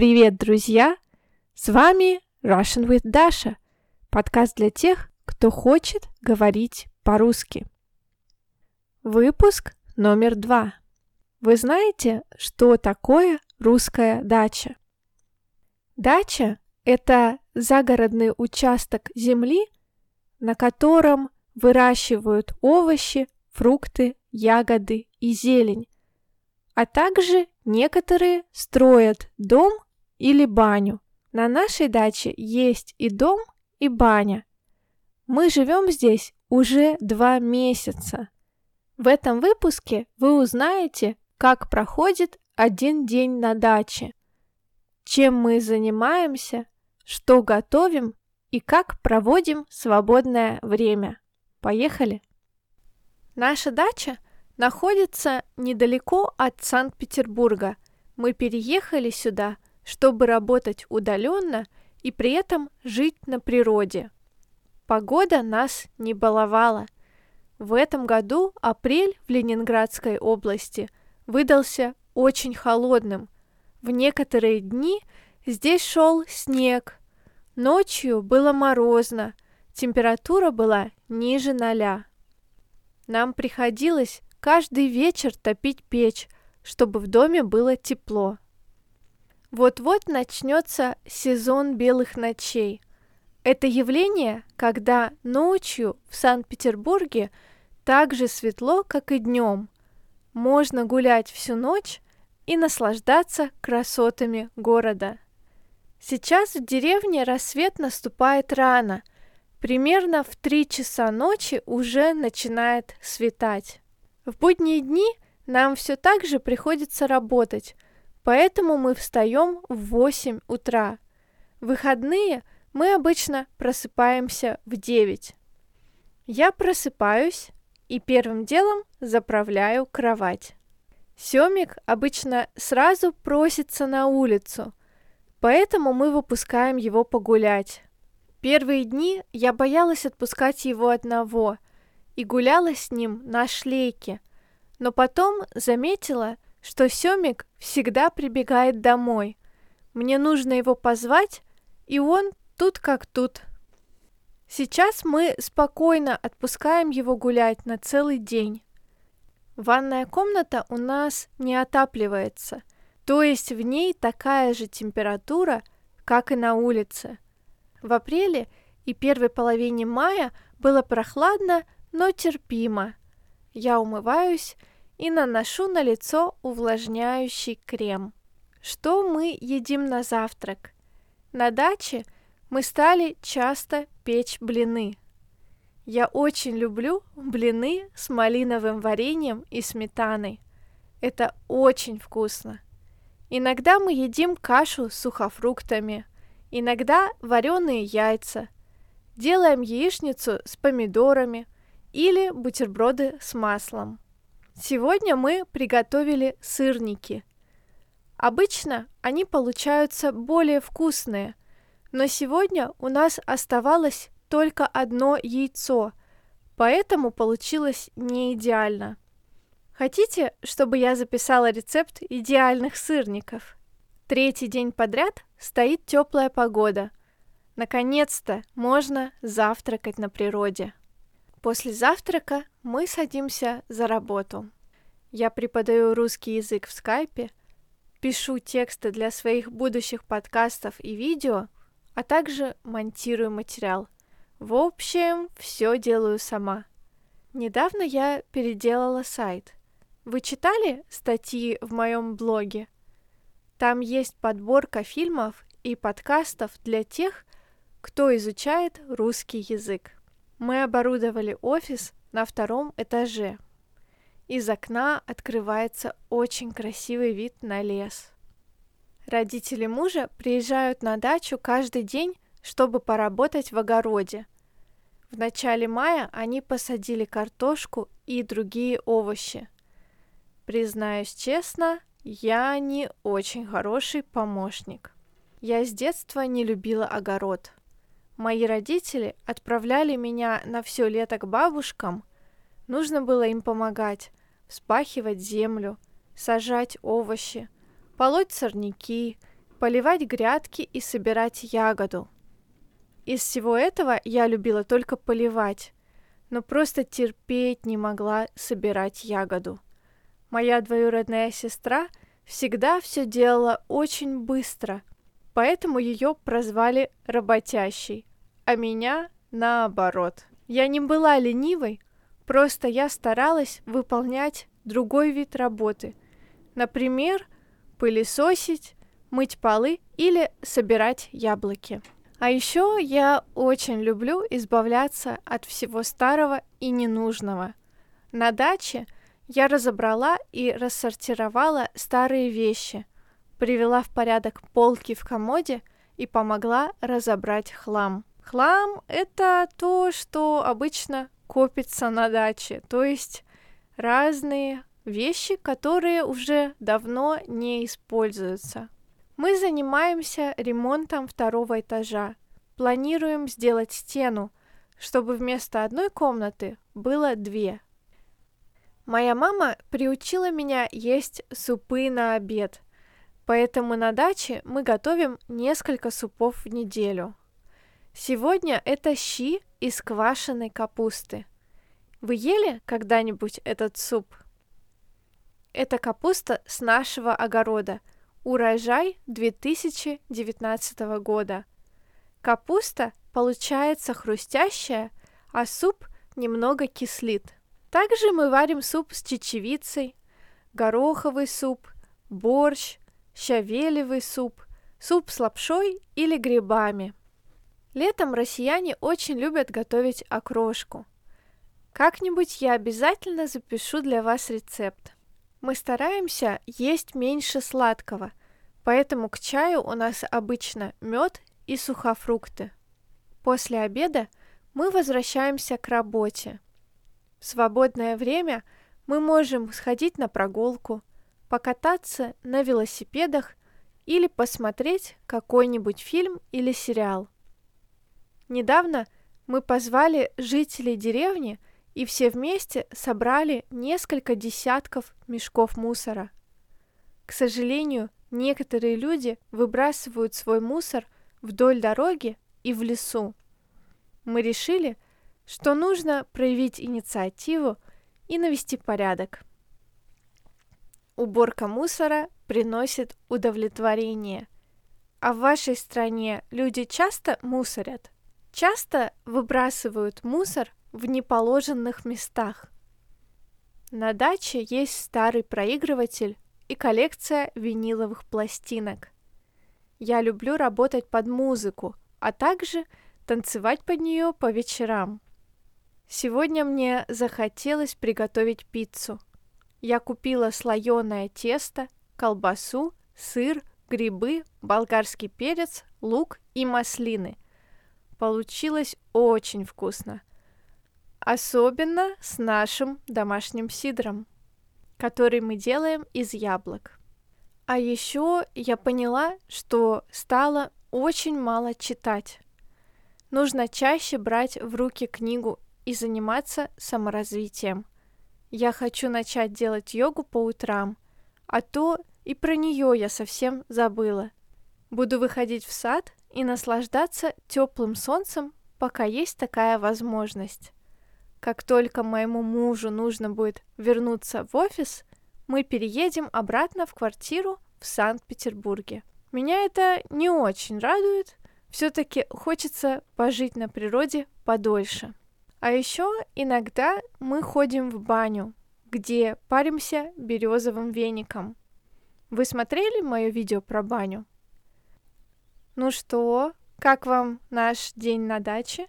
Привет, друзья! С вами Russian with Dasha, подкаст для тех, кто хочет говорить по-русски. Выпуск номер два. Вы знаете, что такое русская дача? Дача – это загородный участок земли, на котором выращивают овощи, фрукты, ягоды и зелень, а также некоторые строят дом или баню. На нашей даче есть и дом, и баня. Мы живем здесь уже два месяца. В этом выпуске вы узнаете, как проходит один день на даче, чем мы занимаемся, что готовим и как проводим свободное время. Поехали! Наша дача находится недалеко от Санкт-Петербурга. Мы переехали сюда, чтобы работать удаленно и при этом жить на природе. Погода нас не баловала. В этом году апрель в Ленинградской области выдался очень холодным. В некоторые дни здесь шел снег. Ночью было морозно, температура была ниже ноля. Нам приходилось каждый вечер топить печь, чтобы в доме было тепло. Вот-вот начнется сезон белых ночей. Это явление, когда ночью в Санкт-Петербурге так же светло, как и днем. Можно гулять всю ночь и наслаждаться красотами города. Сейчас в деревне рассвет наступает рано, Примерно в 3 часа ночи уже начинает светать. В будние дни нам все так же приходится работать, поэтому мы встаем в 8 утра. В выходные мы обычно просыпаемся в 9. Я просыпаюсь и первым делом заправляю кровать. Семик обычно сразу просится на улицу, поэтому мы выпускаем его погулять. Первые дни я боялась отпускать его одного и гуляла с ним на шлейке, но потом заметила, что Семик всегда прибегает домой. Мне нужно его позвать, и он тут как тут. Сейчас мы спокойно отпускаем его гулять на целый день. Ванная комната у нас не отапливается, то есть в ней такая же температура, как и на улице – в апреле и первой половине мая было прохладно, но терпимо. Я умываюсь и наношу на лицо увлажняющий крем. Что мы едим на завтрак? На даче мы стали часто печь блины. Я очень люблю блины с малиновым вареньем и сметаной. Это очень вкусно. Иногда мы едим кашу с сухофруктами – Иногда вареные яйца. Делаем яичницу с помидорами или бутерброды с маслом. Сегодня мы приготовили сырники. Обычно они получаются более вкусные, но сегодня у нас оставалось только одно яйцо, поэтому получилось не идеально. Хотите, чтобы я записала рецепт идеальных сырников? Третий день подряд стоит теплая погода. Наконец-то можно завтракать на природе. После завтрака мы садимся за работу. Я преподаю русский язык в скайпе, пишу тексты для своих будущих подкастов и видео, а также монтирую материал. В общем, все делаю сама. Недавно я переделала сайт. Вы читали статьи в моем блоге? Там есть подборка фильмов и подкастов для тех, кто изучает русский язык. Мы оборудовали офис на втором этаже. Из окна открывается очень красивый вид на лес. Родители мужа приезжают на дачу каждый день, чтобы поработать в огороде. В начале мая они посадили картошку и другие овощи. Признаюсь честно, я не очень хороший помощник. Я с детства не любила огород. Мои родители отправляли меня на все лето к бабушкам. Нужно было им помогать, вспахивать землю, сажать овощи, полоть сорняки, поливать грядки и собирать ягоду. Из всего этого я любила только поливать, но просто терпеть не могла собирать ягоду. Моя двоюродная сестра всегда все делала очень быстро, поэтому ее прозвали работящей, а меня наоборот. Я не была ленивой, просто я старалась выполнять другой вид работы. Например, пылесосить, мыть полы или собирать яблоки. А еще я очень люблю избавляться от всего старого и ненужного. На даче я разобрала и рассортировала старые вещи, привела в порядок полки в комоде и помогла разобрать хлам. Хлам — это то, что обычно копится на даче, то есть разные вещи, которые уже давно не используются. Мы занимаемся ремонтом второго этажа. Планируем сделать стену, чтобы вместо одной комнаты было две. Моя мама приучила меня есть супы на обед, поэтому на даче мы готовим несколько супов в неделю. Сегодня это щи из квашеной капусты. Вы ели когда-нибудь этот суп? Это капуста с нашего огорода – Урожай 2019 года. Капуста получается хрустящая, а суп немного кислит. Также мы варим суп с чечевицей, гороховый суп, борщ, щавелевый суп, суп с лапшой или грибами. Летом россияне очень любят готовить окрошку. Как-нибудь я обязательно запишу для вас рецепт. Мы стараемся есть меньше сладкого, поэтому к чаю у нас обычно мед и сухофрукты. После обеда мы возвращаемся к работе. В свободное время мы можем сходить на прогулку, покататься на велосипедах или посмотреть какой-нибудь фильм или сериал. Недавно мы позвали жителей деревни – и все вместе собрали несколько десятков мешков мусора. К сожалению, некоторые люди выбрасывают свой мусор вдоль дороги и в лесу. Мы решили, что нужно проявить инициативу и навести порядок. Уборка мусора приносит удовлетворение. А в вашей стране люди часто мусорят? Часто выбрасывают мусор в неположенных местах. На даче есть старый проигрыватель и коллекция виниловых пластинок. Я люблю работать под музыку, а также танцевать под нее по вечерам. Сегодня мне захотелось приготовить пиццу. Я купила слоеное тесто, колбасу, сыр, грибы, болгарский перец, лук и маслины. Получилось очень вкусно. Особенно с нашим домашним сидром, который мы делаем из яблок. А еще я поняла, что стало очень мало читать. Нужно чаще брать в руки книгу и заниматься саморазвитием. Я хочу начать делать йогу по утрам, а то и про нее я совсем забыла. Буду выходить в сад и наслаждаться теплым солнцем, пока есть такая возможность. Как только моему мужу нужно будет вернуться в офис, мы переедем обратно в квартиру в Санкт-Петербурге. Меня это не очень радует, все-таки хочется пожить на природе подольше. А еще иногда мы ходим в баню, где паримся березовым веником. Вы смотрели мое видео про баню? Ну что, как вам наш день на даче?